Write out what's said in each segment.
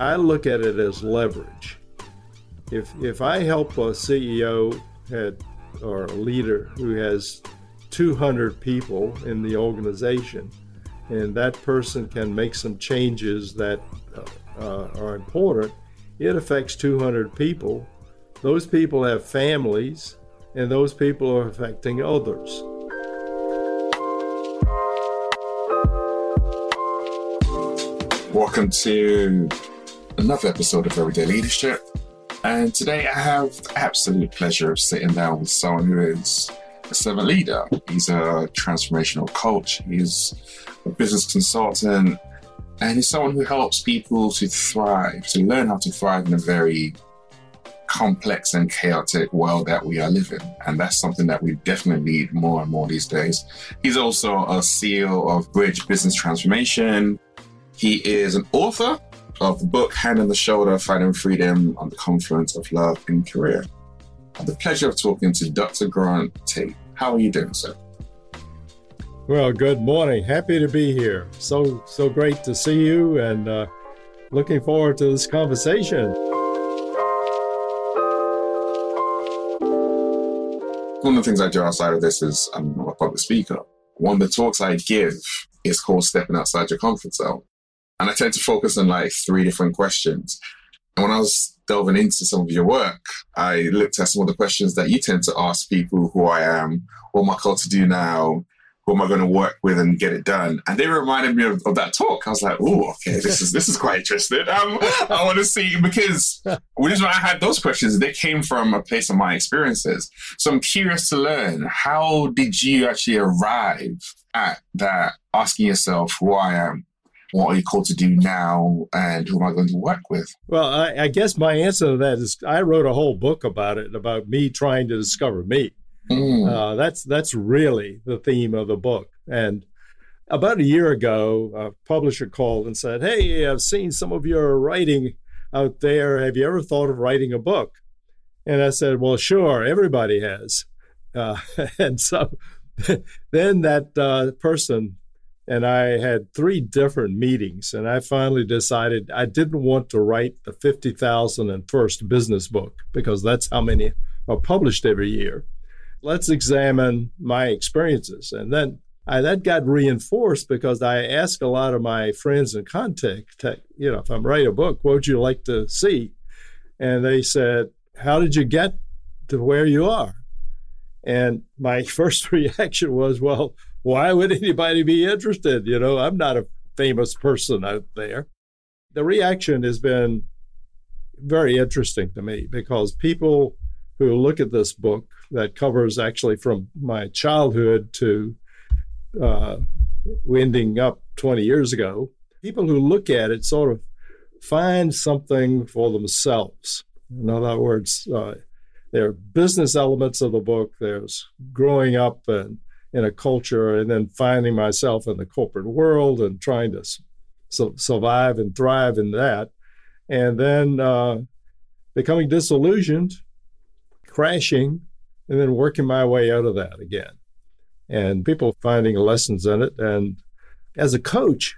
I look at it as leverage. If if I help a CEO head or a leader who has 200 people in the organization, and that person can make some changes that uh, are important, it affects 200 people. Those people have families, and those people are affecting others. Welcome to another episode of Everyday Leadership. And today I have the absolute pleasure of sitting down with someone who is a servant leader. He's a transformational coach, he's a business consultant, and he's someone who helps people to thrive, to learn how to thrive in a very complex and chaotic world that we are living. And that's something that we definitely need more and more these days. He's also a CEO of Bridge Business Transformation. He is an author of the book Hand on the Shoulder Finding Freedom on the Confluence of Love and Career. I had the pleasure of talking to Dr. Grant Tate. How are you doing, sir? Well, good morning. Happy to be here. So so great to see you, and uh, looking forward to this conversation. One of the things I do outside of this is I'm a public speaker. One of the talks I give is called Stepping Outside Your Comfort Zone. And I tend to focus on like three different questions. And when I was delving into some of your work, I looked at some of the questions that you tend to ask people who I am, what am I called to do now, who am I going to work with and get it done? And they reminded me of, of that talk. I was like, oh, okay, this is this is quite interesting. Um, I want to see because when I had those questions, they came from a place of my experiences. So I'm curious to learn how did you actually arrive at that, asking yourself who I am, what are you called to do now and who am I going to work with? Well, I, I, guess my answer to that is I wrote a whole book about it, about me trying to discover me. Mm. Uh, that's that's really the theme of the book. And about a year ago, a publisher called and said, "Hey, I've seen some of your writing out there. Have you ever thought of writing a book?" And I said, "Well, sure. Everybody has." Uh, and so then that uh, person and I had three different meetings, and I finally decided I didn't want to write the 50,001st business book because that's how many are published every year let's examine my experiences. And then I, that got reinforced because I asked a lot of my friends and contact, you know, if I'm writing a book, what would you like to see? And they said, How did you get to where you are? And my first reaction was, Well, why would anybody be interested? You know, I'm not a famous person out there. The reaction has been very interesting to me because people who look at this book that covers actually from my childhood to uh, ending up 20 years ago. People who look at it sort of find something for themselves. In other words, uh, there are business elements of the book. There's growing up and in a culture, and then finding myself in the corporate world and trying to su- survive and thrive in that, and then uh, becoming disillusioned, crashing, and then working my way out of that again. And people finding lessons in it. And as a coach,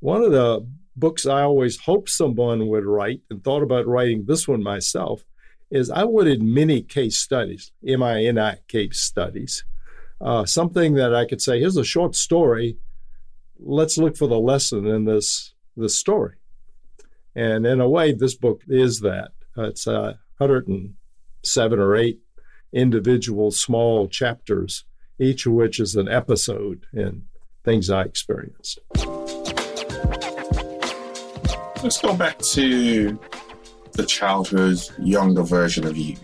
one of the books I always hoped someone would write and thought about writing this one myself is I wanted many case studies, M I N I case studies. Uh, something that I could say, here's a short story. Let's look for the lesson in this this story. And in a way, this book is that. It's uh, 107 or 8 individual small chapters, each of which is an episode in things I experienced. Let's go back to the childhood, younger version of you.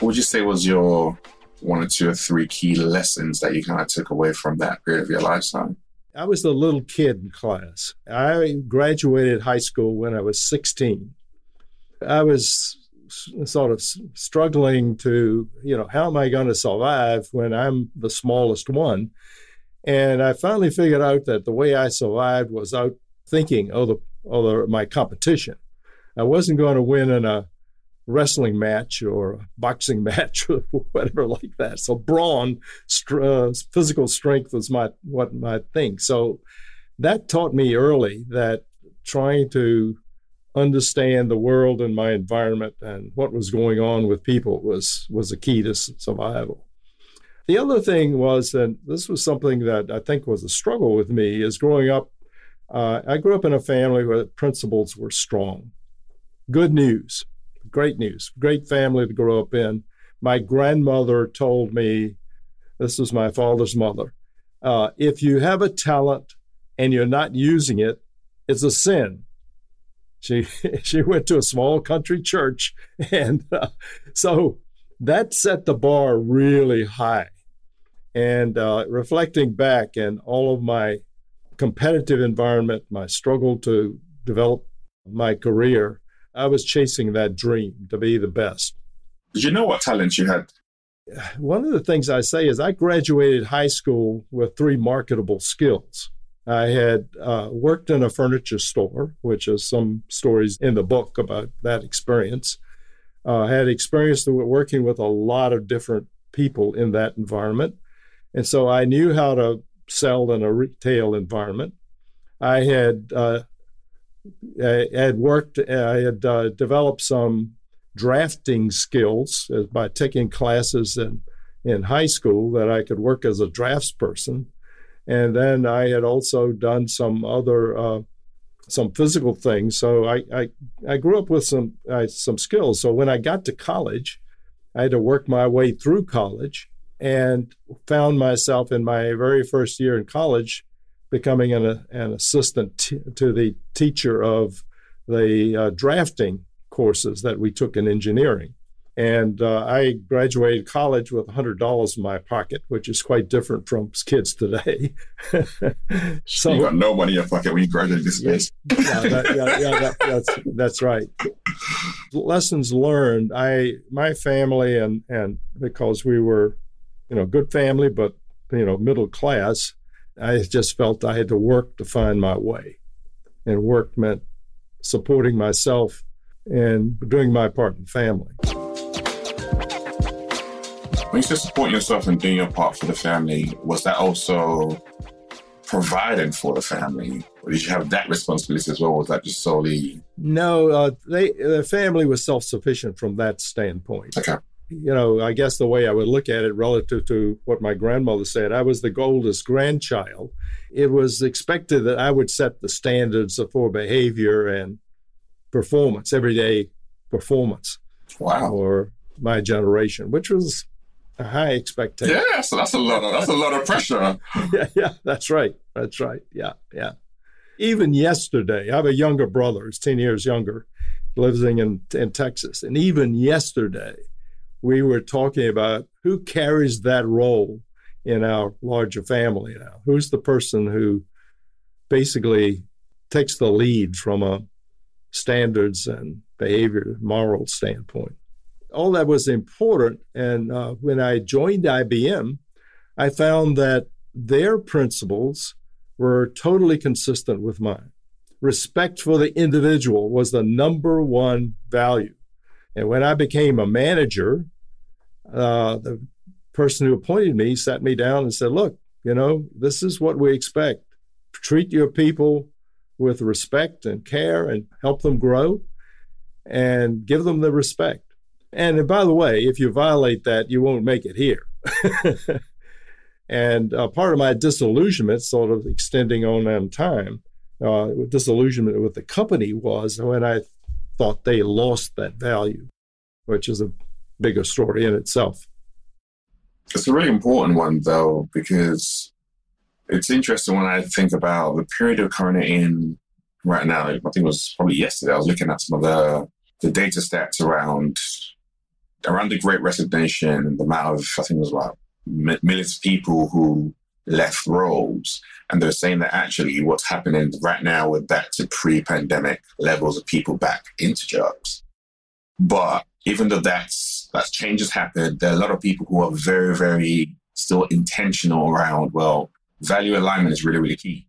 What would you say was your one or two or three key lessons that you kind of took away from that period of your lifetime? I was the little kid in class. I graduated high school when I was 16. I was sort of struggling to, you know, how am I going to survive when I'm the smallest one? And I finally figured out that the way I survived was out thinking of the, of the, my competition. I wasn't going to win in a wrestling match or boxing match or whatever like that. So brawn, uh, physical strength was my what my thing. So that taught me early that trying to understand the world and my environment and what was going on with people was was a key to survival. The other thing was that this was something that I think was a struggle with me is growing up. Uh, I grew up in a family where principles were strong. Good news, great news, great family to grow up in. My grandmother told me, this was my father's mother, uh, if you have a talent and you're not using it, it's a sin. She she went to a small country church, and uh, so that set the bar really high. And uh, reflecting back and all of my competitive environment, my struggle to develop my career, I was chasing that dream to be the best. Did you know what talents you had? One of the things I say is I graduated high school with three marketable skills. I had uh, worked in a furniture store, which is some stories in the book about that experience. Uh, had experience working with a lot of different people in that environment. And so I knew how to sell in a retail environment. I had uh, I had worked, I had uh, developed some drafting skills by taking classes in, in high school that I could work as a draftsperson. And then I had also done some other uh, some physical things. So I, I, I grew up with some uh, some skills. So when I got to college, I had to work my way through college and found myself in my very first year in college becoming an, an assistant t- to the teacher of the uh, drafting courses that we took in engineering. And uh, I graduated college with $100 in my pocket, which is quite different from kids today. so you got no money in your pocket when you graduated this days. yeah, that, yeah, yeah that, that's that's right. Lessons learned. I my family and and because we were, you know, good family, but you know, middle class. I just felt I had to work to find my way, and work meant supporting myself and doing my part in the family. When you said supporting yourself and doing your part for the family, was that also providing for the family? Or did you have that responsibility as well? or was that just solely? No, uh, they the family was self sufficient from that standpoint. Okay. You know, I guess the way I would look at it relative to what my grandmother said, I was the oldest grandchild. It was expected that I would set the standards for behavior and performance, everyday performance. Wow. For my generation, which was a high expectation. Yeah, so that's a lot of that's a lot of pressure. yeah, yeah, that's right. That's right. Yeah, yeah. Even yesterday, I have a younger brother, he's 10 years younger, living in, in Texas. And even yesterday, we were talking about who carries that role in our larger family now. Who's the person who basically takes the lead from a standards and behavior, moral standpoint? all that was important. And uh, when I joined IBM, I found that their principles were totally consistent with mine. Respect for the individual was the number one value. And when I became a manager, uh, the person who appointed me sat me down and said, Look, you know, this is what we expect. Treat your people with respect and care and help them grow and give them the respect. And by the way, if you violate that, you won't make it here. and uh, part of my disillusionment, sort of extending on in time, uh, disillusionment with the company was when I thought they lost that value, which is a bigger story in itself. It's a really important one, though, because it's interesting when I think about the period we're currently in right now. I think it was probably yesterday. I was looking at some of the the data stats around around the Great Resignation, and the amount of, I think it was about millions of people who left roles. And they're saying that actually what's happening right now, we're back to pre pandemic levels of people back into jobs. But even though that's, that changes happened, there are a lot of people who are very, very still intentional around, well, value alignment is really, really key.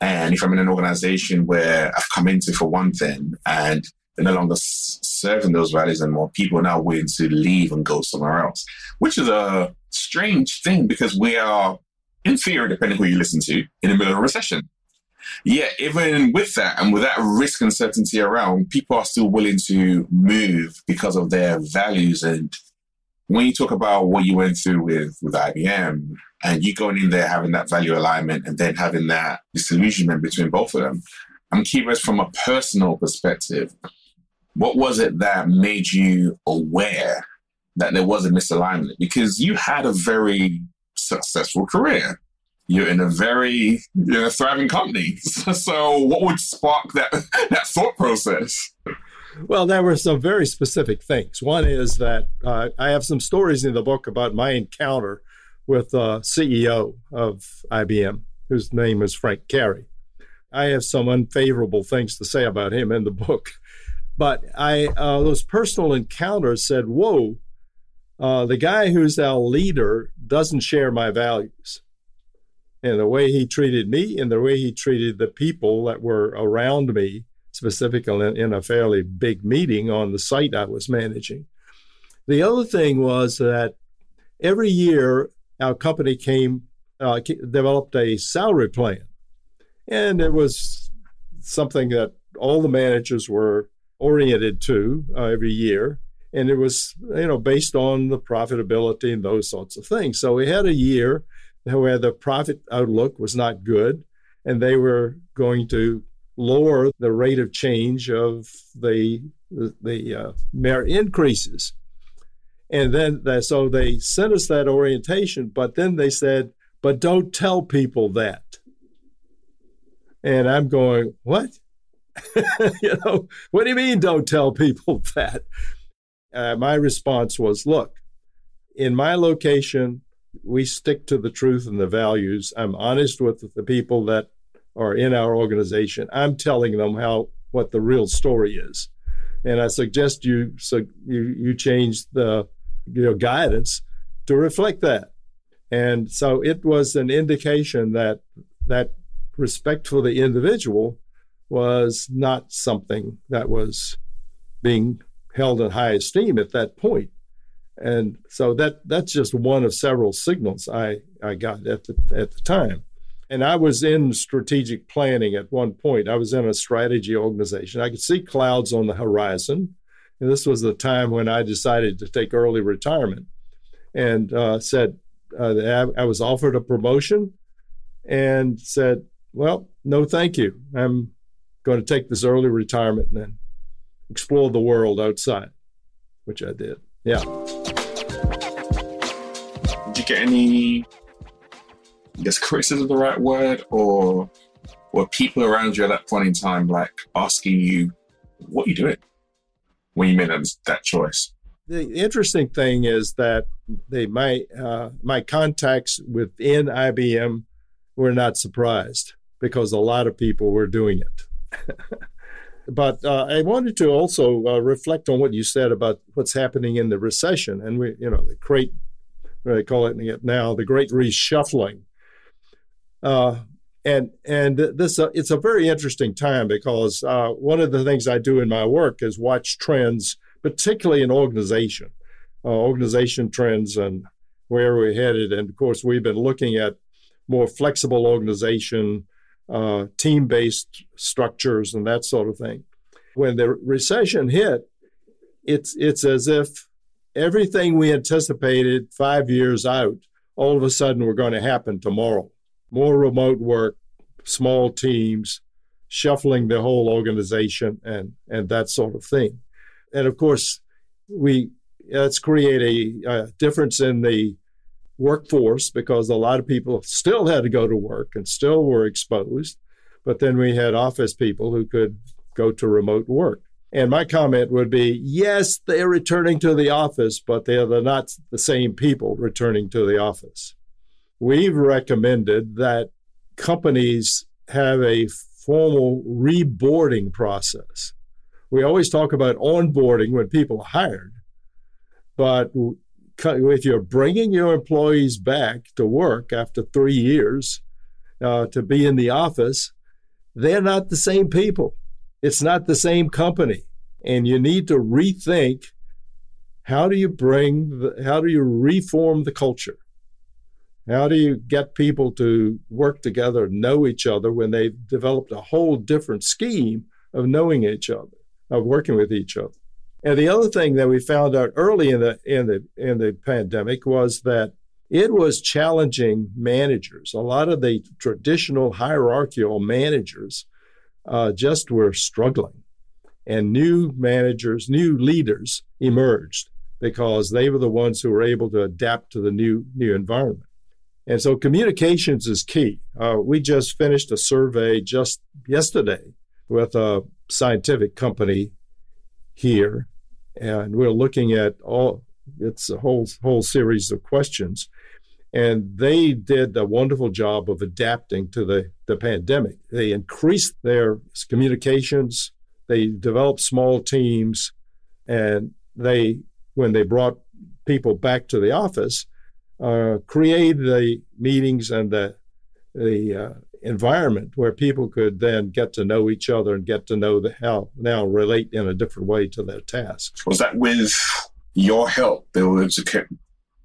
And if I'm in an organization where I've come into for one thing and they're no longer serving those values anymore. People are now willing to leave and go somewhere else, which is a strange thing because we are, in theory, depending who you listen to, in the middle of a recession. Yeah, even with that and with that risk and certainty around, people are still willing to move because of their values. And when you talk about what you went through with, with IBM and you going in there having that value alignment and then having that disillusionment between both of them, I'm curious from a personal perspective, what was it that made you aware that there was a misalignment? Because you had a very successful career you're in a very you know, thriving company. So, what would spark that that thought process? Well, there were some very specific things. One is that uh, I have some stories in the book about my encounter with the CEO of IBM, whose name is Frank Cary. I have some unfavorable things to say about him in the book, but I uh, those personal encounters said, "Whoa, uh, the guy who's our leader doesn't share my values." and the way he treated me and the way he treated the people that were around me, specifically in a fairly big meeting on the site I was managing. The other thing was that every year our company came uh, developed a salary plan, and it was something that all the managers were oriented to uh, every year and it was you know based on the profitability and those sorts of things so we had a year where the profit outlook was not good, and they were going to lower the rate of change of the the, uh, merit increases. And then that, so they sent us that orientation, but then they said, but don't tell people that. And I'm going, what? you know, what do you mean don't tell people that? Uh, my response was, look, in my location, we stick to the truth and the values. I'm honest with the people that are in our organization. I'm telling them how what the real story is, and I suggest you so you you change the you know guidance to reflect that. And so it was an indication that that respect for the individual was not something that was being held in high esteem at that point. And so that that's just one of several signals I, I got at the at the time. And I was in strategic planning at one point. I was in a strategy organization. I could see clouds on the horizon. And this was the time when I decided to take early retirement and uh, said, uh, I, was offered a promotion and said, Well, no, thank you. I'm going to take this early retirement then explore the world outside, which I did. Yeah Did you get any, I guess, criticism the right word, or were people around you at that point in time like asking you, what are you doing when you made that, that choice? The interesting thing is that they my uh, my contacts within IBM were not surprised because a lot of people were doing it. but uh, I wanted to also uh, reflect on what you said about what's happening in the recession, and we, you know, the great they call it now the Great Reshuffling. Uh, and and this uh, it's a very interesting time because uh, one of the things I do in my work is watch trends, particularly in organization, uh, organization trends, and where we're headed. And of course, we've been looking at more flexible organization, uh, team-based structures, and that sort of thing. When the recession hit, it's it's as if everything we anticipated five years out, all of a sudden were going to happen tomorrow. More remote work, small teams, shuffling the whole organization, and and that sort of thing. And of course, we let's create a, a difference in the workforce because a lot of people still had to go to work and still were exposed. But then we had office people who could go to remote work. And my comment would be yes, they're returning to the office, but they're not the same people returning to the office. We've recommended that companies have a formal reboarding process. We always talk about onboarding when people are hired, but if you're bringing your employees back to work after three years uh, to be in the office, they're not the same people. It's not the same company. And you need to rethink how do you bring the, how do you reform the culture? How do you get people to work together, know each other when they've developed a whole different scheme of knowing each other, of working with each other? And the other thing that we found out early in the in the in the pandemic was that it was challenging managers. A lot of the traditional hierarchical managers uh, just were struggling, and new managers, new leaders emerged because they were the ones who were able to adapt to the new new environment. And so communications is key. Uh, we just finished a survey just yesterday with a scientific company here, and we're looking at all. It's a whole whole series of questions, and they did a wonderful job of adapting to the the pandemic. They increased their communications. They developed small teams, and they when they brought people back to the office, uh, created the meetings and the the uh, environment where people could then get to know each other and get to know the how now relate in a different way to their tasks. Was that with your help they were able to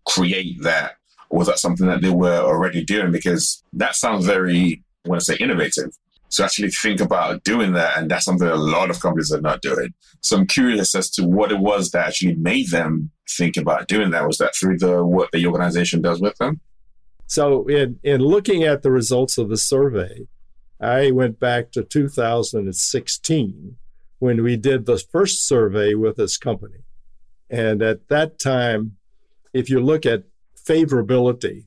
create that? Or was that something that they were already doing? Because that sounds very, I want to say, innovative. So actually think about doing that, and that's something a lot of companies are not doing. So I'm curious as to what it was that actually made them think about doing that. Was that through the what the organization does with them? So, in, in looking at the results of the survey, I went back to 2016 when we did the first survey with this company. And at that time, if you look at favorability,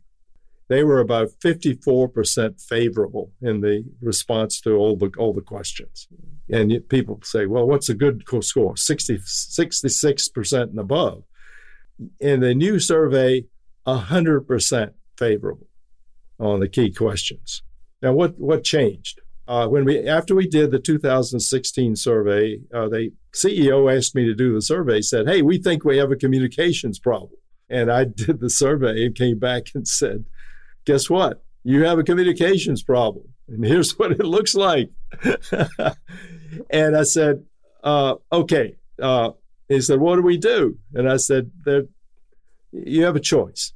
they were about 54% favorable in the response to all the all the questions. And people say, well, what's a good score? 60, 66% and above. In the new survey, 100% favorable on the key questions. Now, what what changed? Uh, when we after we did the 2016 survey, uh, the CEO asked me to do the survey. Said, "Hey, we think we have a communications problem." And I did the survey and came back and said, "Guess what? You have a communications problem, and here's what it looks like." and I said, uh, "Okay." Uh, he said, "What do we do?" And I said, "You have a choice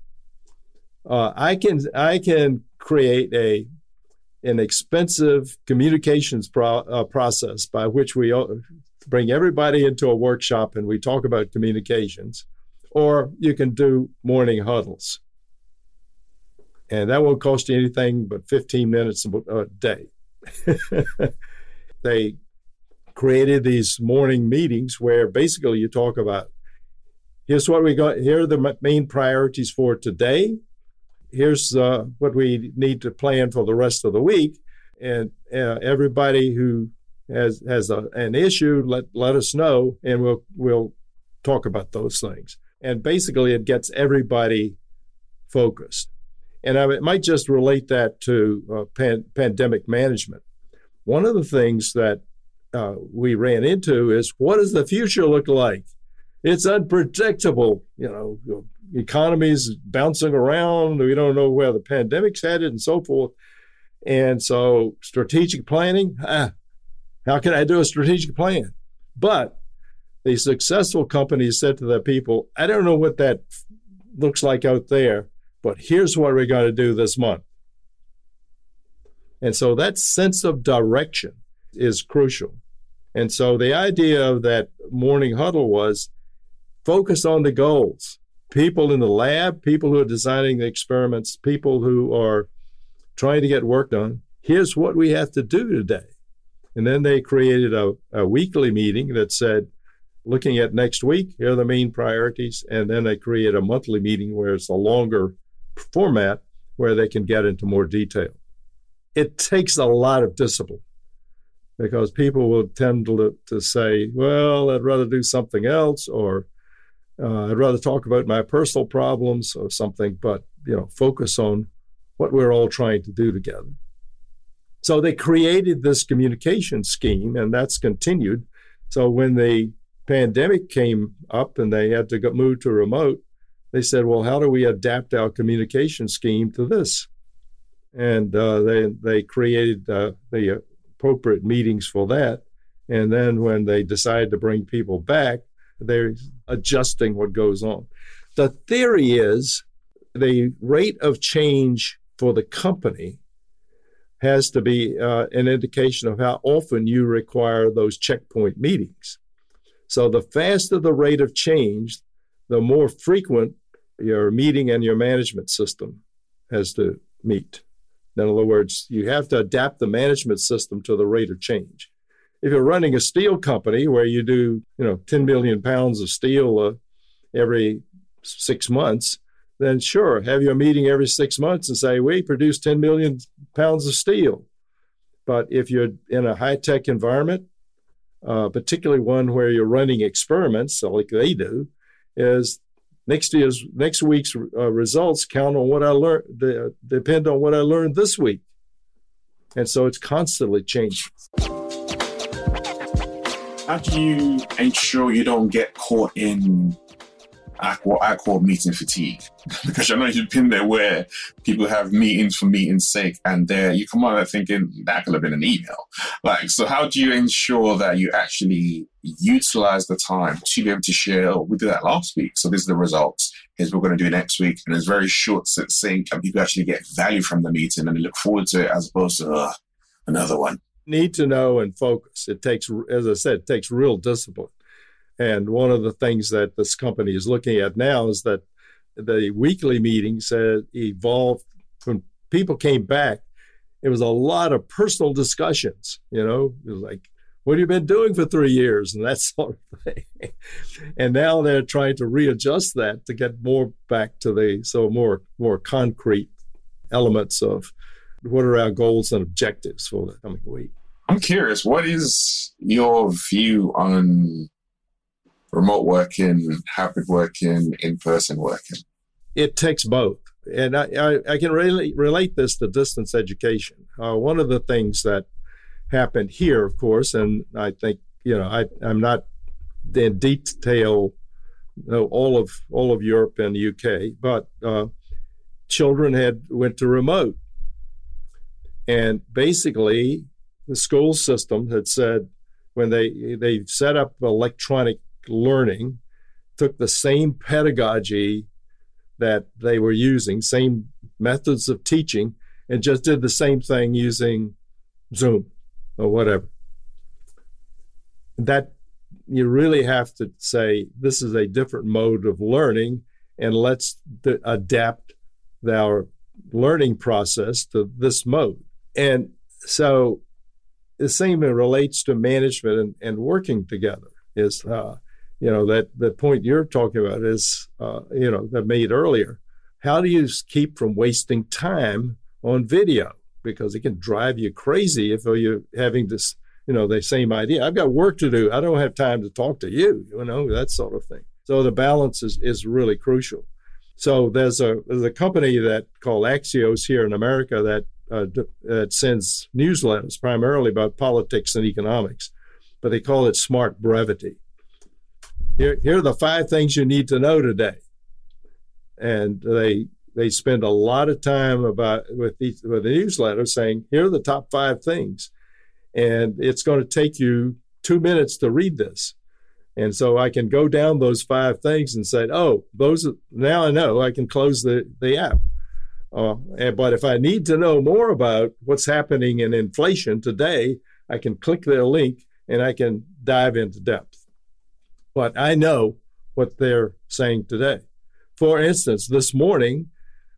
uh, I can I can create a an expensive communications pro, uh, process by which we uh, bring everybody into a workshop and we talk about communications, or you can do morning huddles, and that won't cost you anything but 15 minutes a day. they created these morning meetings where basically you talk about here's what we got here are the main priorities for today here's uh, what we need to plan for the rest of the week. And uh, everybody who has has a, an issue, let let us know, and we'll we'll talk about those things. And basically, it gets everybody focused. And I might just relate that to uh, pan- pandemic management. One of the things that uh, we ran into is what does the future look like? It's unpredictable. You know, economy's bouncing around. We don't know where the pandemic's headed and so forth. And so, strategic planning, ah, how can I do a strategic plan? But the successful companies said to their people, I don't know what that looks like out there, but here's what we're going to do this month. And so that sense of direction is crucial. And so the idea of that morning huddle was focus on the goals people in the lab, people who are designing the experiments, people who are trying to get work done. Here's what we have to do today. And then they created a, a weekly meeting that said, looking at next week, here are the main priorities. And then they create a monthly meeting where it's a longer format where they can get into more detail. It takes a lot of discipline because people will tend to, to say, well, I'd rather do something else or uh, I'd rather talk about my personal problems or something, but you know, focus on what we're all trying to do together. So they created this communication scheme, and that's continued. So when the pandemic came up and they had to go, move to remote, they said, "Well, how do we adapt our communication scheme to this?" And uh, they they created uh, the appropriate meetings for that. And then when they decided to bring people back, they're adjusting what goes on. The theory is the rate of change for the company has to be uh, an indication of how often you require those checkpoint meetings. So the faster the rate of change, the more frequent your meeting and your management system has to meet. In other words, you have to adapt the management system to the rate of change. If you're running a steel company where you do, you know, 10 million pounds of steel uh, every six months, then sure, have your meeting every six months and say, we produce 10 million pounds of steel. But if you're in a high tech environment, uh, particularly one where you're running experiments like they do, is next year's next week's uh, results count on what I learned, de- depend on what I learned this week, and so it's constantly changing. How do you ensure you don't get caught in what I call meeting fatigue. because I know you've been there where people have meetings for meeting's sake and there you come out of thinking that could have been an email. Like, so how do you ensure that you actually utilize the time to be able to share, we did that last week. So this is the results. Here's what we're going to do next week. And it's very short, succinct, and people actually get value from the meeting and they look forward to it as opposed to uh, another one. Need to know and focus. It takes, as I said, it takes real discipline. And one of the things that this company is looking at now is that the weekly meetings evolved when people came back. It was a lot of personal discussions, you know, it was like, what have you been doing for three years? And that sort of thing. and now they're trying to readjust that to get more back to the so more more concrete elements of what are our goals and objectives for the coming week. I'm curious, what is your view on remote working, hybrid working, in person working? It takes both. And I, I, I can really relate this to distance education. Uh, one of the things that happened here, of course, and I think, you know, I, I'm not in detail know, all of all of Europe and the UK, but uh, children had went to remote, and basically the school system had said when they they set up electronic learning took the same pedagogy that they were using, same methods of teaching, and just did the same thing using Zoom or whatever. That you really have to say this is a different mode of learning, and let's adapt our learning process to this mode. And so the same relates to management and, and working together. Is uh, you know that the point you're talking about is uh, you know that made earlier. How do you keep from wasting time on video? Because it can drive you crazy if you're having this you know the same idea. I've got work to do. I don't have time to talk to you you know that sort of thing. So the balance is, is really crucial. So there's a there's a company that called axios here in america that uh, that sends newsletters primarily about politics and economics but they call it smart brevity here, here are the five things you need to know today. And they they spend a lot of time about with the, with the newsletter saying, here are the top five things. And it's going to take you two minutes to read this. And so I can go down those five things and say, oh, those are, now I know I can close the, the app. Uh, but if I need to know more about what's happening in inflation today, I can click their link and I can dive into depth but I know what they're saying today. For instance, this morning,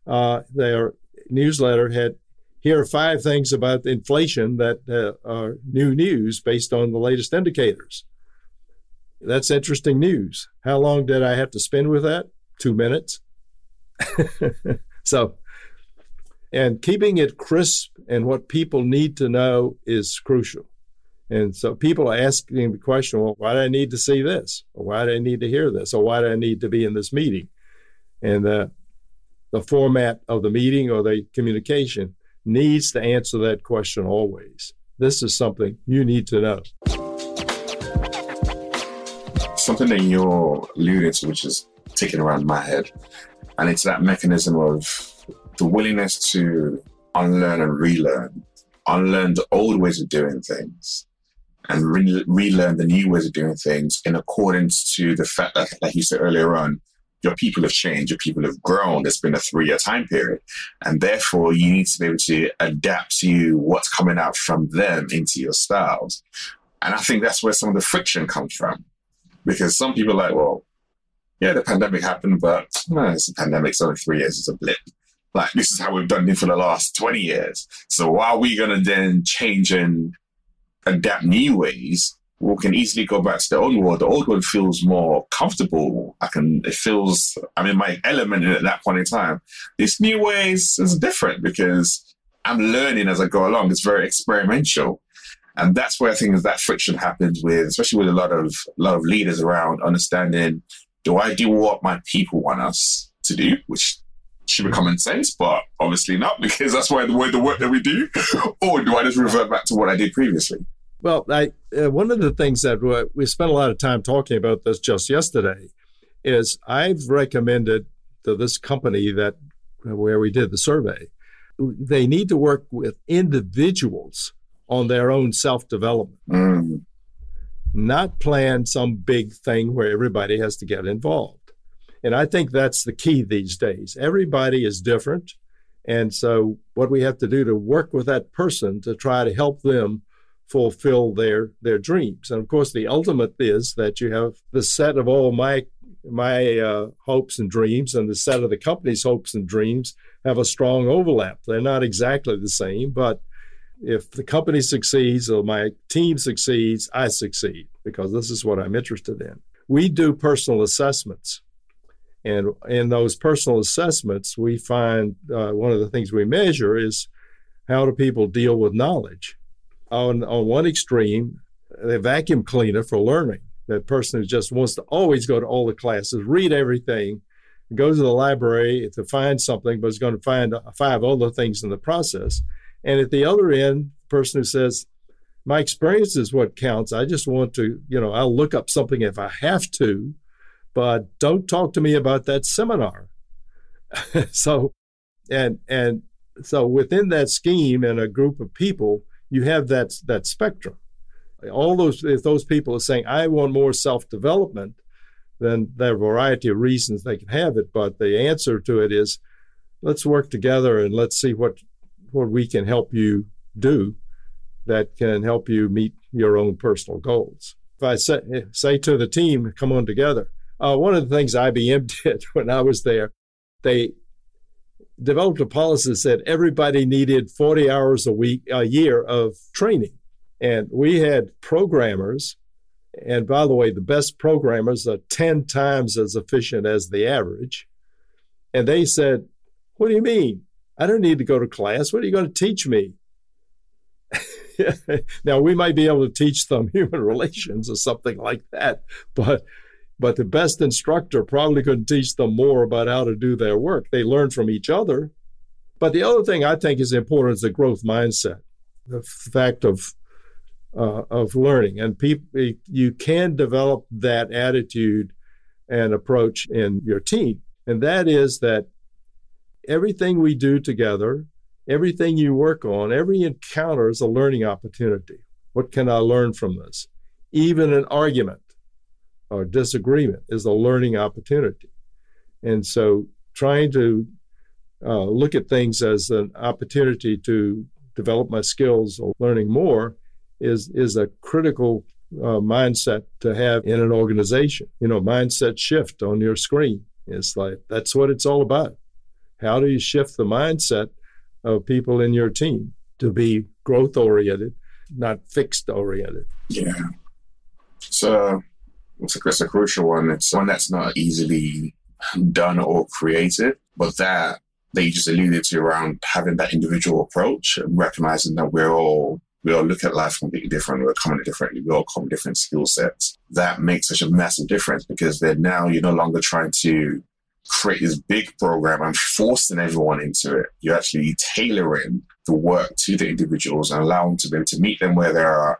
uh, their newsletter had here are five things about inflation that uh, are new news based on the latest indicators. That's interesting news. How long did I have to spend with that? Two minutes. so, and keeping it crisp and what people need to know is crucial. And so people are asking the question, well, why do I need to see this? Or why do I need to hear this? Or why do I need to be in this meeting? And the, the format of the meeting or the communication needs to answer that question always. This is something you need to know. Something that you're alluding to, which is ticking around my head, and it's that mechanism of the willingness to unlearn and relearn, unlearn the old ways of doing things, and re- relearn the new ways of doing things in accordance to the fact that, like you said earlier on, your people have changed, your people have grown. It's been a three year time period. And therefore, you need to be able to adapt to what's coming out from them into your styles. And I think that's where some of the friction comes from. Because some people are like, well, yeah, the pandemic happened, but it's a pandemic, it's only three years, it's a blip. Like, this is how we've done it for the last 20 years. So, why are we going to then change and adapt new ways we can easily go back to the old world. The old world feels more comfortable. I can, it feels, I'm in my element at that point in time. This new ways is different because I'm learning as I go along. It's very experimental. And that's where I think that friction happens with, especially with a lot of, a lot of leaders around understanding, do I do what my people want us to do? Which should be common sense, but obviously not because that's why the the work that we do. or do I just revert back to what I did previously? Well, I, uh, one of the things that we spent a lot of time talking about this just yesterday is I've recommended to this company that uh, where we did the survey, they need to work with individuals on their own self development, mm. not plan some big thing where everybody has to get involved. And I think that's the key these days. Everybody is different. And so, what we have to do to work with that person to try to help them fulfill their their dreams. And of course, the ultimate is that you have the set of all my my uh, hopes and dreams and the set of the company's hopes and dreams have a strong overlap. They're not exactly the same, but if the company succeeds or my team succeeds, I succeed because this is what I'm interested in. We do personal assessments. And in those personal assessments, we find uh, one of the things we measure is how do people deal with knowledge? on, on one extreme, the vacuum cleaner for learning. That person who just wants to always go to all the classes, read everything, go to the library to find something, but is going to find five other things in the process. And at the other end, the person who says, my experience is what counts. I just want to, you know, I'll look up something if I have to, but don't talk to me about that seminar. so, and, and so within that scheme and a group of people, you have that that spectrum. All those if those people are saying I want more self development, then there are a variety of reasons they can have it. But the answer to it is, let's work together and let's see what what we can help you do that can help you meet your own personal goals. If I say, eh, say to the team, come on together. Uh, one of the things IBM did when I was there, they developed a policy that said everybody needed 40 hours a week, a year of training. And we had programmers. And by the way, the best programmers are 10 times as efficient as the average. And they said, What do you mean? I don't need to go to class. What are you going to teach me? now, we might be able to teach them human relations or something like that, but but the best instructor probably couldn't teach them more about how to do their work. They learn from each other. But the other thing I think is important is the growth mindset, the fact of uh, of learning, and people you can develop that attitude and approach in your team, and that is that everything we do together, everything you work on, every encounter is a learning opportunity. What can I learn from this? Even an argument or disagreement is a learning opportunity. And so trying to uh, look at things as an opportunity to develop my skills or learning more is is a critical uh, mindset to have in an organization. You know, mindset shift on your screen. It's like that's what it's all about. How do you shift the mindset of people in your team to be growth oriented, not fixed oriented? Yeah. So it's a, it's a crucial one. It's one that's not easily done or created, but that that you just alluded to around having that individual approach and recognizing that we're all we all look at life completely different. We're coming differently. We all come with different skill sets. That makes such a massive difference because then now you're no longer trying to create this big program and forcing everyone into it. You're actually tailoring the work to the individuals and allowing them to be able to meet them where they are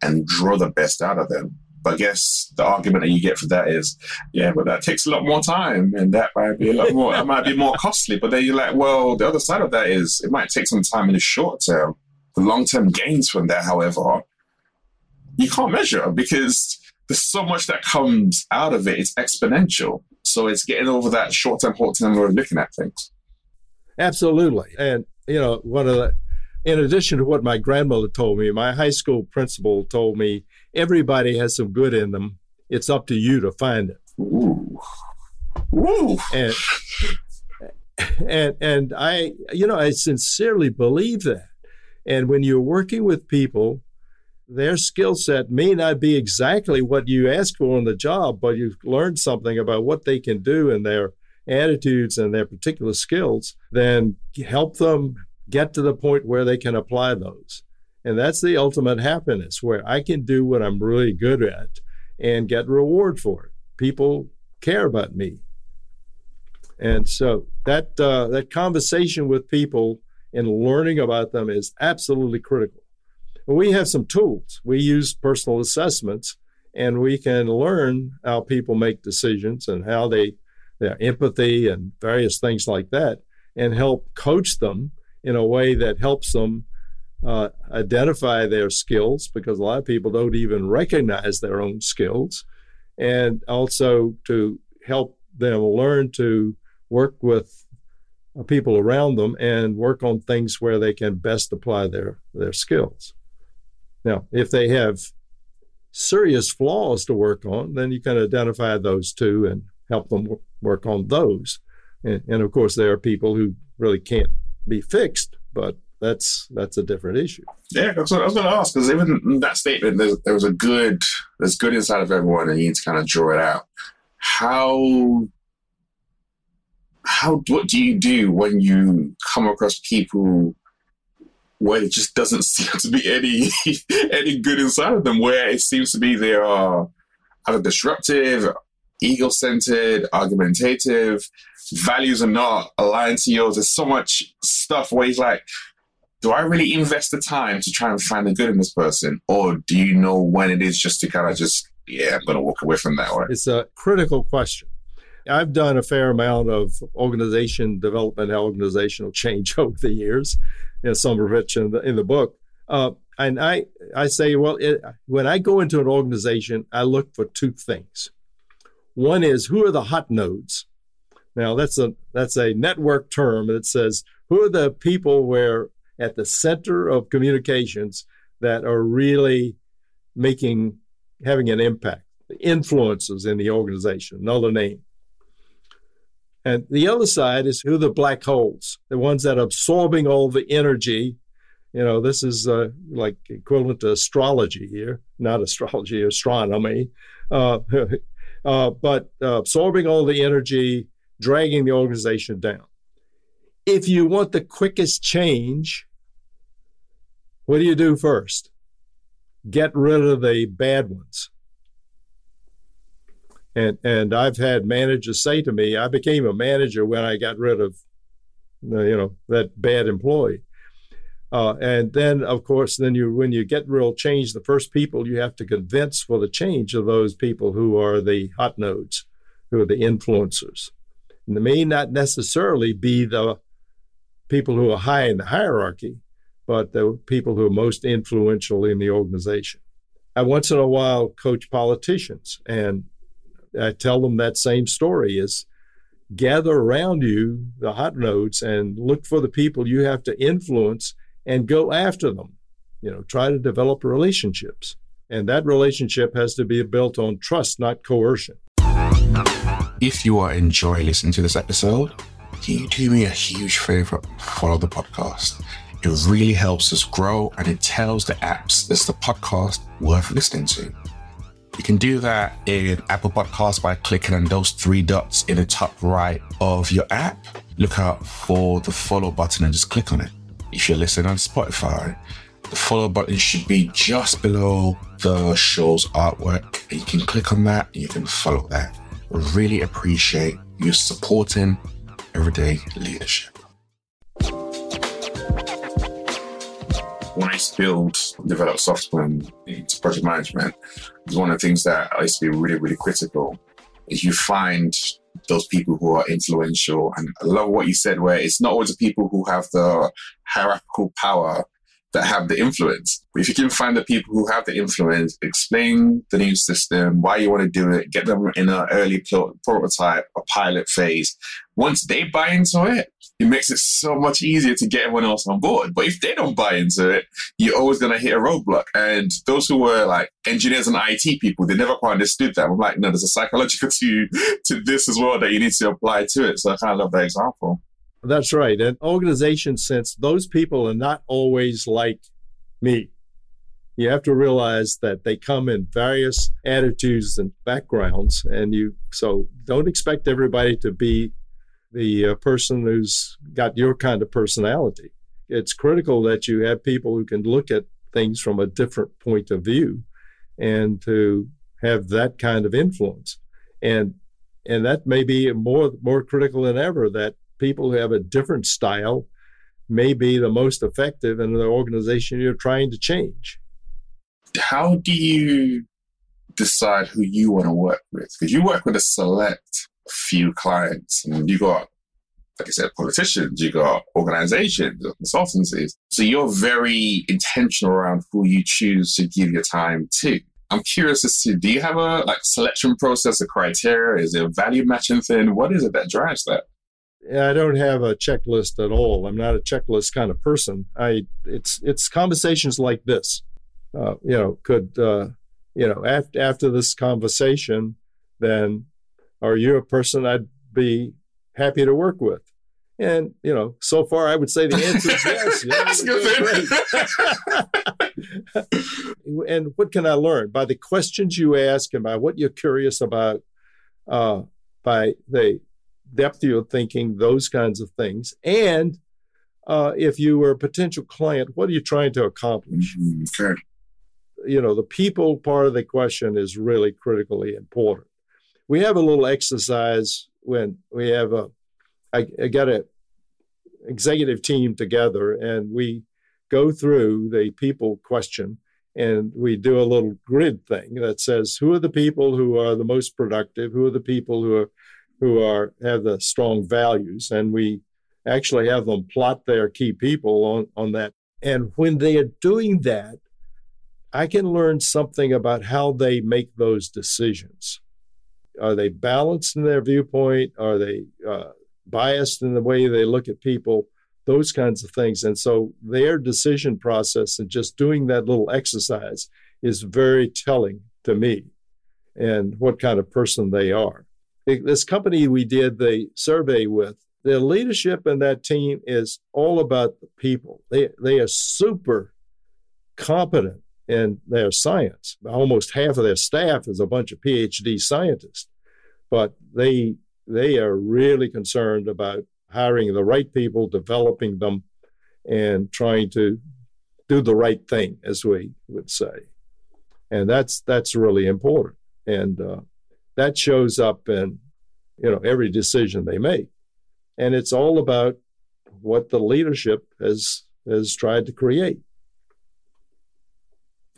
and draw the best out of them. But I guess the argument that you get for that is, yeah, but that takes a lot more time and that might be a lot more, that might be more costly. But then you're like, well, the other side of that is it might take some time in the short term. The long term gains from that, however, you can't measure because there's so much that comes out of it. It's exponential. So it's getting over that short term, short term way of looking at things. Absolutely. And, you know, one of the, in addition to what my grandmother told me, my high school principal told me everybody has some good in them. It's up to you to find it. Ooh. Ooh. And, and, and I, you know, I sincerely believe that. And when you're working with people, their skill set may not be exactly what you ask for on the job, but you've learned something about what they can do and their attitudes and their particular skills, then help them get to the point where they can apply those. And that's the ultimate happiness where I can do what I'm really good at and get reward for it. People care about me. And so that uh, that conversation with people and learning about them is absolutely critical. We have some tools. We use personal assessments and we can learn how people make decisions and how they their empathy and various things like that and help coach them in a way that helps them uh, identify their skills because a lot of people don't even recognize their own skills and also to help them learn to work with uh, people around them and work on things where they can best apply their their skills. Now if they have serious flaws to work on then you can identify those too and help them work on those. And, and of course there are people who really can't be fixed, but that's that's a different issue. Yeah, that's what I was going to ask because even in that statement, there's, there was a good, there's good inside of everyone, and you need to kind of draw it out. How, how, what do you do when you come across people where it just doesn't seem to be any any good inside of them, where it seems to be they are either disruptive, ego centered, argumentative, values are not aligned to yours. There's so much stuff where he's like, do I really invest the time to try and find the good in this person? Or do you know when it is just to kind of just, yeah, I'm going to walk away from that one? It's a critical question. I've done a fair amount of organization development, organizational change over the years, you know, some of which in the, in the book. Uh, and I, I say, well, it, when I go into an organization, I look for two things. One is who are the hot nodes? Now that's a that's a network term that says who are the people where at the center of communications that are really making having an impact, the influences in the organization, another name. And the other side is who the black holes, the ones that are absorbing all the energy. You know, this is uh, like equivalent to astrology here, not astrology, astronomy, uh, uh, but uh, absorbing all the energy, dragging the organization down. If you want the quickest change, what do you do first? Get rid of the bad ones. And and I've had managers say to me, I became a manager when I got rid of, you know, that bad employee. Uh, and then, of course, then you when you get real change, the first people you have to convince for the change are those people who are the hot nodes, who are the influencers. And they may not necessarily be the people who are high in the hierarchy, but the people who are most influential in the organization. I once in a while coach politicians, and I tell them that same story is gather around you the hot nodes and look for the people you have to influence and go after them. You know, try to develop relationships. And that relationship has to be built on trust, not coercion. If you are enjoying listening to this episode, can you do me a huge favor? Follow the podcast. It really helps us grow and it tells the apps it's the podcast worth listening to. You can do that in Apple Podcasts by clicking on those three dots in the top right of your app. Look out for the follow button and just click on it. If you're listening on Spotify, the follow button should be just below the show's artwork. You can click on that and you can follow that really appreciate you supporting everyday leadership. When I build, develop software into project management, one of the things that I used to be really, really critical is you find those people who are influential. And I love what you said, where it's not always the people who have the hierarchical power that have the influence. If you can find the people who have the influence, explain the new system, why you want to do it, get them in an early prototype, a pilot phase. Once they buy into it, it makes it so much easier to get everyone else on board. But if they don't buy into it, you're always going to hit a roadblock. And those who were like engineers and IT people, they never quite understood that. I'm like, no, there's a psychological to, to this as well that you need to apply to it. So I kind of love that example. That's right. And organization sense, those people are not always like me. You have to realize that they come in various attitudes and backgrounds, and you so don't expect everybody to be the uh, person who's got your kind of personality. It's critical that you have people who can look at things from a different point of view and to have that kind of influence. And and that may be more more critical than ever that people who have a different style may be the most effective in the organization you're trying to change. How do you decide who you want to work with? Because you work with a select few clients and you got, like I said, politicians, you got organizations, consultancies. So you're very intentional around who you choose to give your time to. I'm curious as to do you have a like selection process, a criteria? Is it a value matching thing? What is it that drives that? I don't have a checklist at all. I'm not a checklist kind of person. I it's it's conversations like this. Uh, you know, could uh, you know after after this conversation, then are you a person I'd be happy to work with? And you know, so far I would say the answer is yes. That's and what can I learn by the questions you ask and by what you're curious about? Uh, by the depth of your thinking, those kinds of things. And uh, if you were a potential client, what are you trying to accomplish? Mm-hmm. Okay. You know, the people part of the question is really critically important. We have a little exercise when we have a, I, I got a executive team together and we go through the people question and we do a little grid thing that says who are the people who are the most productive, who are the people who are who are have the strong values, and we actually have them plot their key people on, on that. And when they are doing that, I can learn something about how they make those decisions. Are they balanced in their viewpoint? Are they uh, biased in the way they look at people? Those kinds of things. And so their decision process and just doing that little exercise is very telling to me and what kind of person they are this company we did the survey with, the leadership in that team is all about the people. They they are super competent in their science. Almost half of their staff is a bunch of PhD scientists, but they they are really concerned about hiring the right people, developing them, and trying to do the right thing, as we would say, and that's that's really important. And uh, that shows up in you know every decision they make and it's all about what the leadership has has tried to create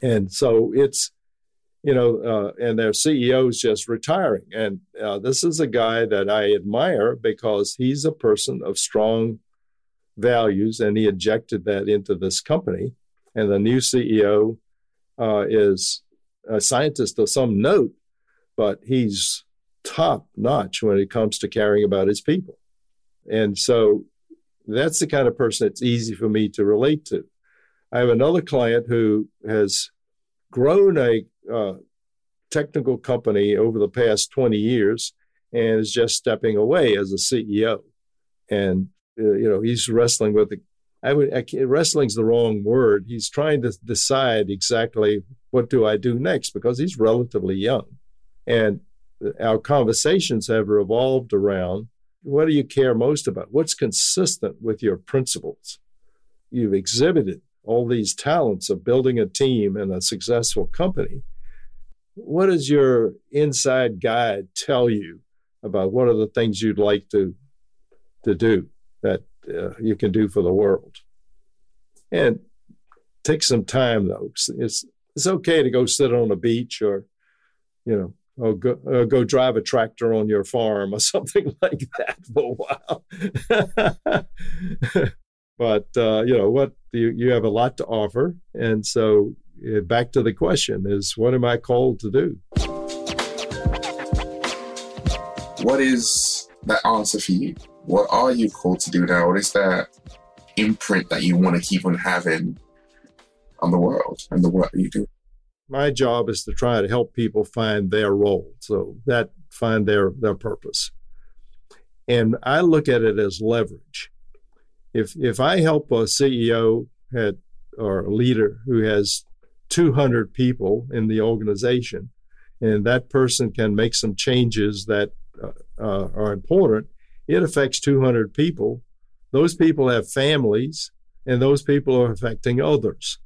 and so it's you know uh, and their ceo is just retiring and uh, this is a guy that i admire because he's a person of strong values and he injected that into this company and the new ceo uh, is a scientist of some note but he's top notch when it comes to caring about his people. And so that's the kind of person it's easy for me to relate to. I have another client who has grown a uh, technical company over the past 20 years and is just stepping away as a CEO. And, uh, you know, he's wrestling with the, I would, I wrestling's the wrong word. He's trying to decide exactly what do I do next because he's relatively young. And our conversations have revolved around what do you care most about? What's consistent with your principles? You've exhibited all these talents of building a team and a successful company. What does your inside guide tell you about what are the things you'd like to, to do that uh, you can do for the world? And take some time though. It's, it's okay to go sit on a beach or, you know, or go, or go drive a tractor on your farm or something like that for a while. but uh, you know what? You, you have a lot to offer. And so uh, back to the question is what am i called to do? What is that answer for you? What are you called to do now? What is that imprint that you want to keep on having on the world and the work that you do? My job is to try to help people find their role so that find their their purpose. And i look at it as leverage if if I help a CEO at, or a leader who has 200 people in the organization, and that person can make some changes that uh, uh, are important, it affects 200 people. Those people have families, and those people are affecting others.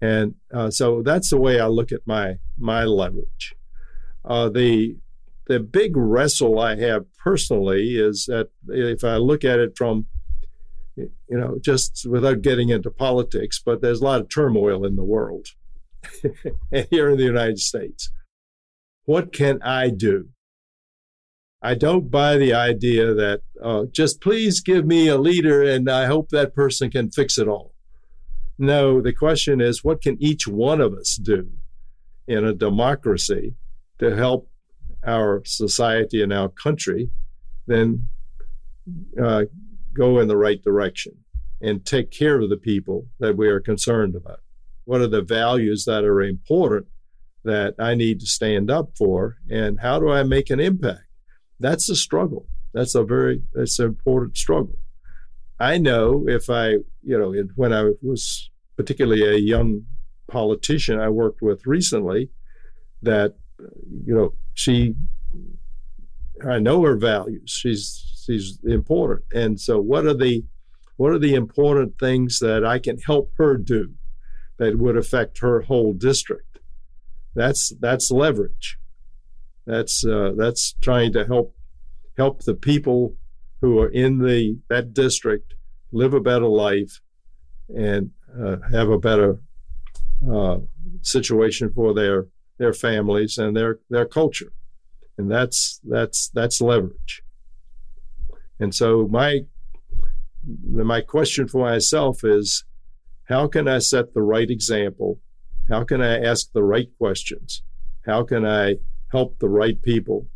And uh, so that's the way I look at my my leverage. Uh, the the big wrestle I have personally is that if I look at it from you know, just without getting into politics, but there's a lot of turmoil in the world and here in the United States. What can I do? I don't buy the idea that uh, just please give me a leader and I hope that person can fix it all. No, the question is what can each one of us do in a democracy to help our society and our country then uh, go in the right direction and take care of the people that we are concerned about? What are the values that are important that I need to stand up for? And how do I make an impact? That's a struggle. That's a very that's an important struggle. I know if I, you know, when I was particularly a young politician I worked with recently, that, you know, she, I know her values. She's she's important. And so, what are the what are the important things that I can help her do that would affect her whole district? That's that's leverage. That's uh, that's trying to help help the people who are in the that district live a better life and uh, have a better uh, situation for their their families and their their culture, and that's that's that's leverage. And so my my question for myself is how can I set the right example? How can I ask the right questions? How can I help the right people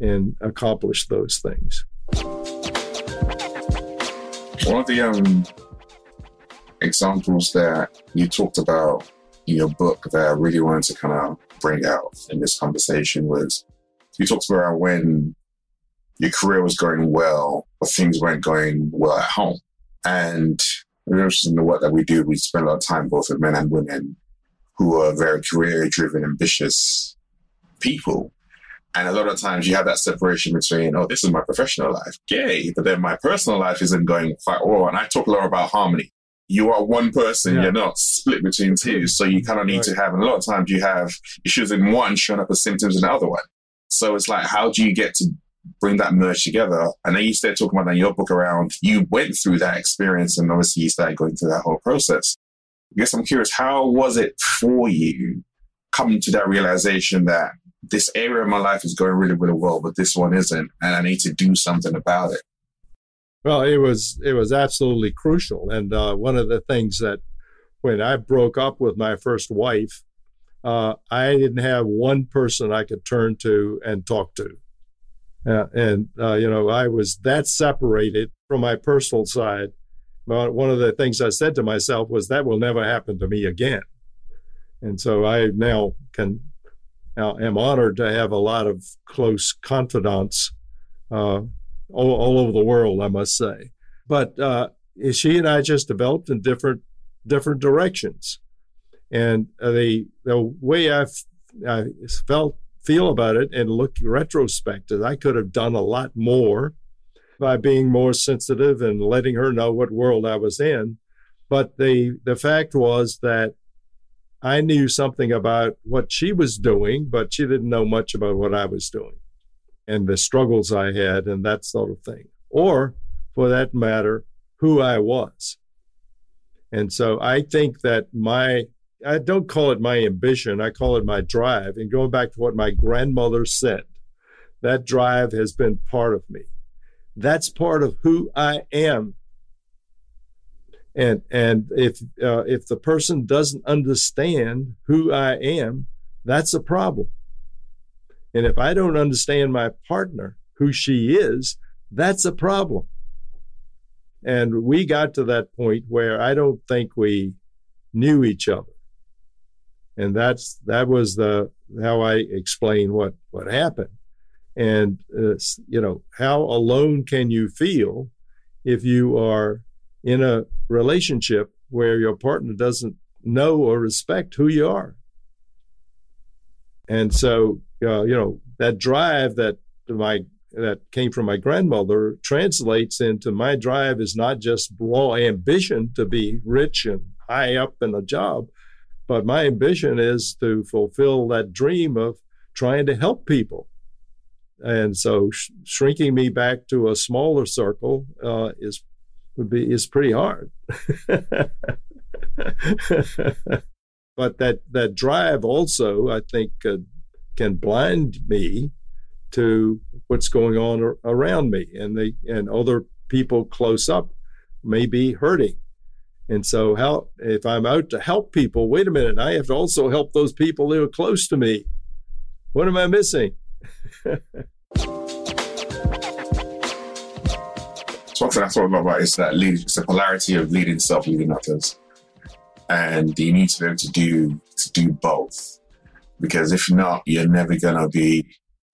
and accomplish those things? One of the um, examples that you talked about in your book that I really wanted to kind of bring out in this conversation was you talked about when your career was going well, but things weren't going well at home. And in the work that we do, we spend a lot of time both with men and women who are very career driven, ambitious people. And a lot of times you have that separation between, oh, this is my professional life, yay, but then my personal life isn't going quite well. And I talk a lot about harmony. You are one person, yeah. you're not split between two. So you kind of need right. to have, and a lot of times you have issues in one showing up as symptoms in the other one. So it's like, how do you get to bring that merge together. And then you started talking about that in your book around you went through that experience and obviously you started going through that whole process. I guess I'm curious, how was it for you coming to that realization that this area of my life is going really, really well, but this one isn't, and I need to do something about it? Well, it was it was absolutely crucial, and uh, one of the things that when I broke up with my first wife, uh, I didn't have one person I could turn to and talk to. Uh, and, uh, you know, I was that separated from my personal side. But one of the things I said to myself was that will never happen to me again. And so I now can, now am honored to have a lot of close confidants uh, all, all, over the world, I must say. But uh, she and I just developed in different different directions. And uh, the the way I felt feel about it and look retrospective, I could have done a lot more by being more sensitive and letting her know what world I was in. But the the fact was that I knew something about what she was doing, but she didn't know much about what I was doing and the struggles I had and that sort of thing. Or for that matter, who I was. And so I think that my I don't call it my ambition, I call it my drive. And going back to what my grandmother said, that drive has been part of me. That's part of who I am. And and if uh, if the person doesn't understand who I am, that's a problem. And if I don't understand my partner, who she is, that's a problem. And we got to that point where I don't think we knew each other. And that's that was the how I explain what what happened. And uh, you know, how alone can you feel if you are in a relationship where your partner doesn't know or respect who you are? And so, uh, you know, that drive that my that came from my grandmother translates into my drive is not just raw ambition to be rich and high up in a job, but my ambition is to fulfill that dream of trying to help people. And so, sh- shrinking me back to a smaller circle uh, is would be is pretty hard. but that that drive also, I think, uh, can blind me to what's going on around me, and the and other people close up may be hurting. And so, how if I'm out to help people? Wait a minute, I have to also help those people who are close to me. What am I missing? Something I thought about is that lead, it's the polarity of leading self, leading others, and you need to be able to do to do both. Because if not, you're never gonna be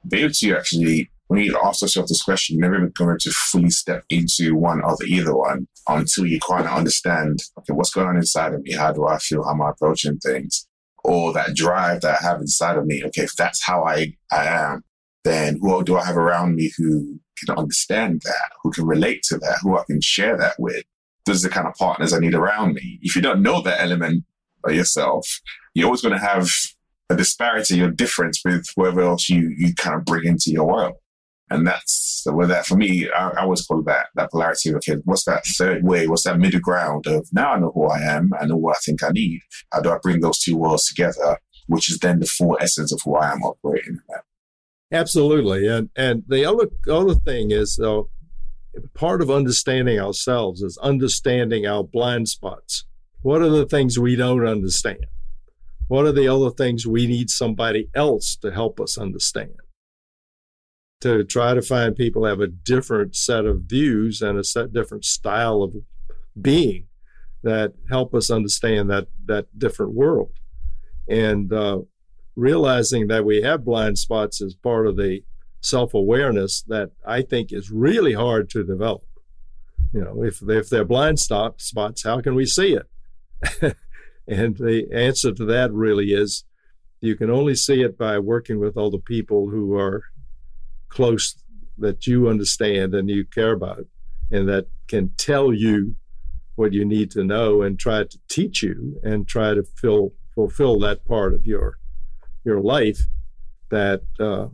be able to actually, when you ask yourself this question, you're never going to fully step into one or the either one until you kind of understand, okay, what's going on inside of me? How do I feel? How am I approaching things? Or that drive that I have inside of me. Okay, if that's how I, I am, then who do I have around me who can understand that, who can relate to that, who I can share that with? Those are the kind of partners I need around me. If you don't know that element of yourself, you're always going to have a disparity or difference with whoever else you, you kind of bring into your world. And that's where that for me, I, I always call that that polarity of okay, what's that third way? What's that middle ground of now I know who I am, I know what I think I need. How do I bring those two worlds together, which is then the full essence of who I am operating in that. Absolutely. And and the other other thing is though part of understanding ourselves is understanding our blind spots. What are the things we don't understand? What are the other things we need somebody else to help us understand? To try to find people have a different set of views and a set different style of being that help us understand that that different world. And uh, realizing that we have blind spots is part of the self awareness that I think is really hard to develop. You know, if if they're blind stop spots, how can we see it? And the answer to that really is you can only see it by working with all the people who are close that you understand and you care about and that can tell you what you need to know and try to teach you and try to fill, fulfill that part of your your life that uh,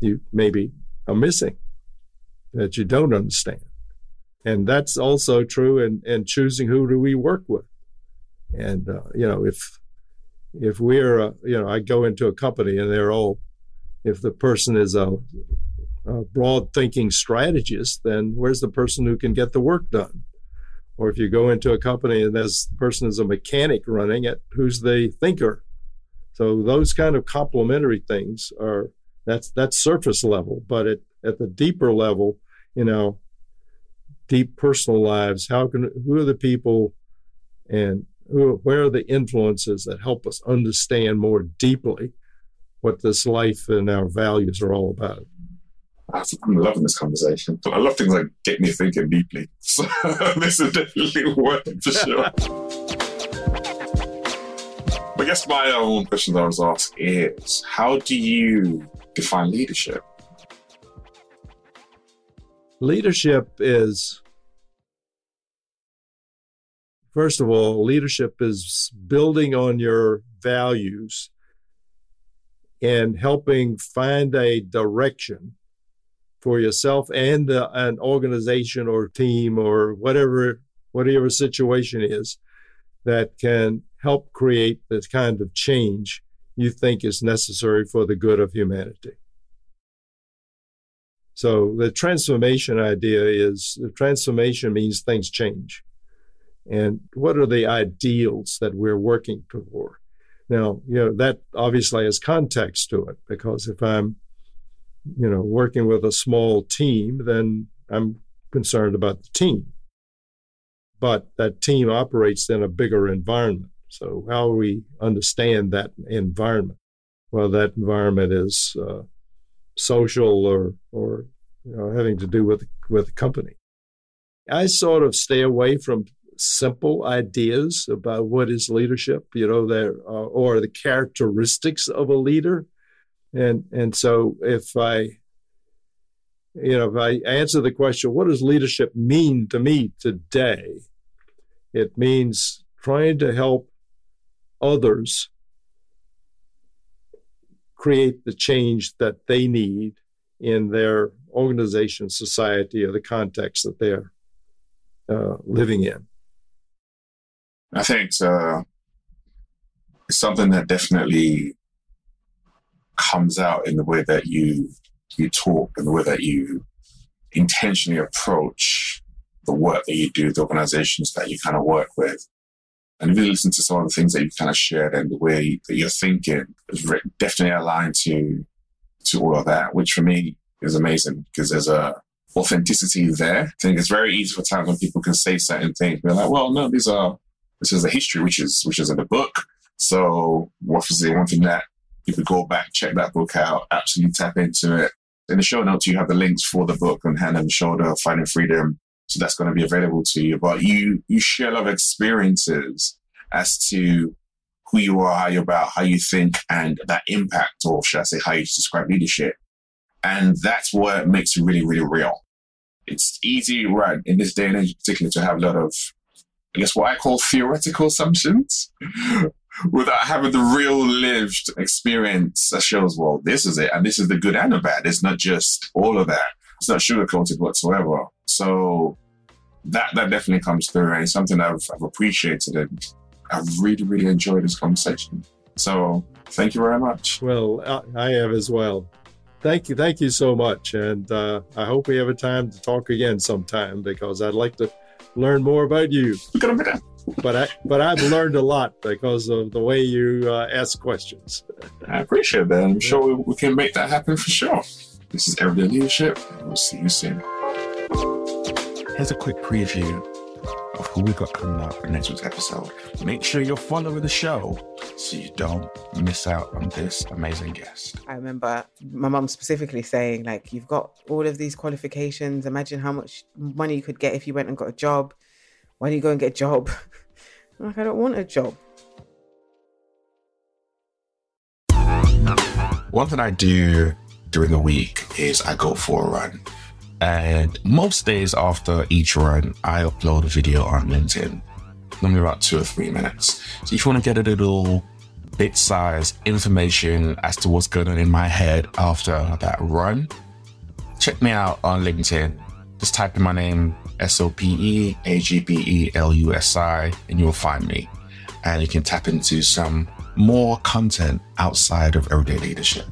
you maybe are missing that you don't understand. And that's also true in, in choosing who do we work with. And uh, you know, if if we're uh, you know, I go into a company and they're all, if the person is a, a broad thinking strategist, then where's the person who can get the work done? Or if you go into a company and this person is a mechanic running it, who's the thinker? So those kind of complementary things are that's that's surface level, but at, at the deeper level, you know, deep personal lives, how can who are the people and who, where are the influences that help us understand more deeply what this life and our values are all about? I'm loving this conversation. I love things like get me thinking deeply. So this is definitely one for sure. I guess my own question that I was asked is how do you define leadership? Leadership is First of all, leadership is building on your values and helping find a direction for yourself and an organization or team or whatever whatever situation is that can help create the kind of change you think is necessary for the good of humanity. So the transformation idea is the transformation means things change. and what are the ideals that we're working toward. Now, you know, that obviously has context to it because if I'm, you know, working with a small team, then I'm concerned about the team. But that team operates in a bigger environment. So, how we understand that environment? Well, that environment is uh, social or, or you know, having to do with, with the company. I sort of stay away from simple ideas about what is leadership, you know, there uh, or the characteristics of a leader, and and so if I, you know, if I answer the question, what does leadership mean to me today? It means trying to help others create the change that they need in their organization, society, or the context that they're uh, living in. I think uh, it's something that definitely comes out in the way that you you talk and the way that you intentionally approach the work that you do, the organizations that you kind of work with. And if you listen to some of the things that you kind of shared and the way that you're thinking is definitely aligned to to all of that, which for me is amazing because there's a authenticity there. I think it's very easy for times when people can say certain things. We're like, well, no, these are this is the history, which is which is in the book. So obviously one thing that you could go back, check that book out, absolutely tap into it. In the show notes, you have the links for the book on Hand and Shoulder, Finding Freedom. So that's going to be available to you. But you you share a lot of experiences as to who you are, how you're about, how you think, and that impact, or should I say, how you describe leadership. And that's what makes it really, really real. It's easy, right, in this day and age, particularly, to have a lot of I guess what I call theoretical assumptions without having the real lived experience that shows, well, this is it. And this is the good and the bad. It's not just all of that. It's not sugarcoated whatsoever. So that, that definitely comes through and it's something I've, I've appreciated and I've really, really enjoyed this conversation. So thank you very much. Well, I have as well. Thank you. Thank you so much. And uh, I hope we have a time to talk again sometime because I'd like to learn more about you. But I but I've learned a lot because of the way you uh, ask questions. I appreciate that. I'm sure we, we can make that happen for sure. This is Everyday Leadership. We'll see you soon. Here's a quick preview of who we've got coming up in next week's episode. Make sure you're following the show so you don't miss out on this amazing guest. I remember my mom specifically saying, like, you've got all of these qualifications. Imagine how much money you could get if you went and got a job. Why don't you go and get a job? Like, I don't want a job. One thing I do during the week is I go for a run. And most days after each run, I upload a video on LinkedIn, normally about two or three minutes. So if you want to get a little bit size information as to what's going on in my head after that run, check me out on LinkedIn. Just type in my name, S O P E A G B E L U S I, and you'll find me. And you can tap into some more content outside of everyday leadership.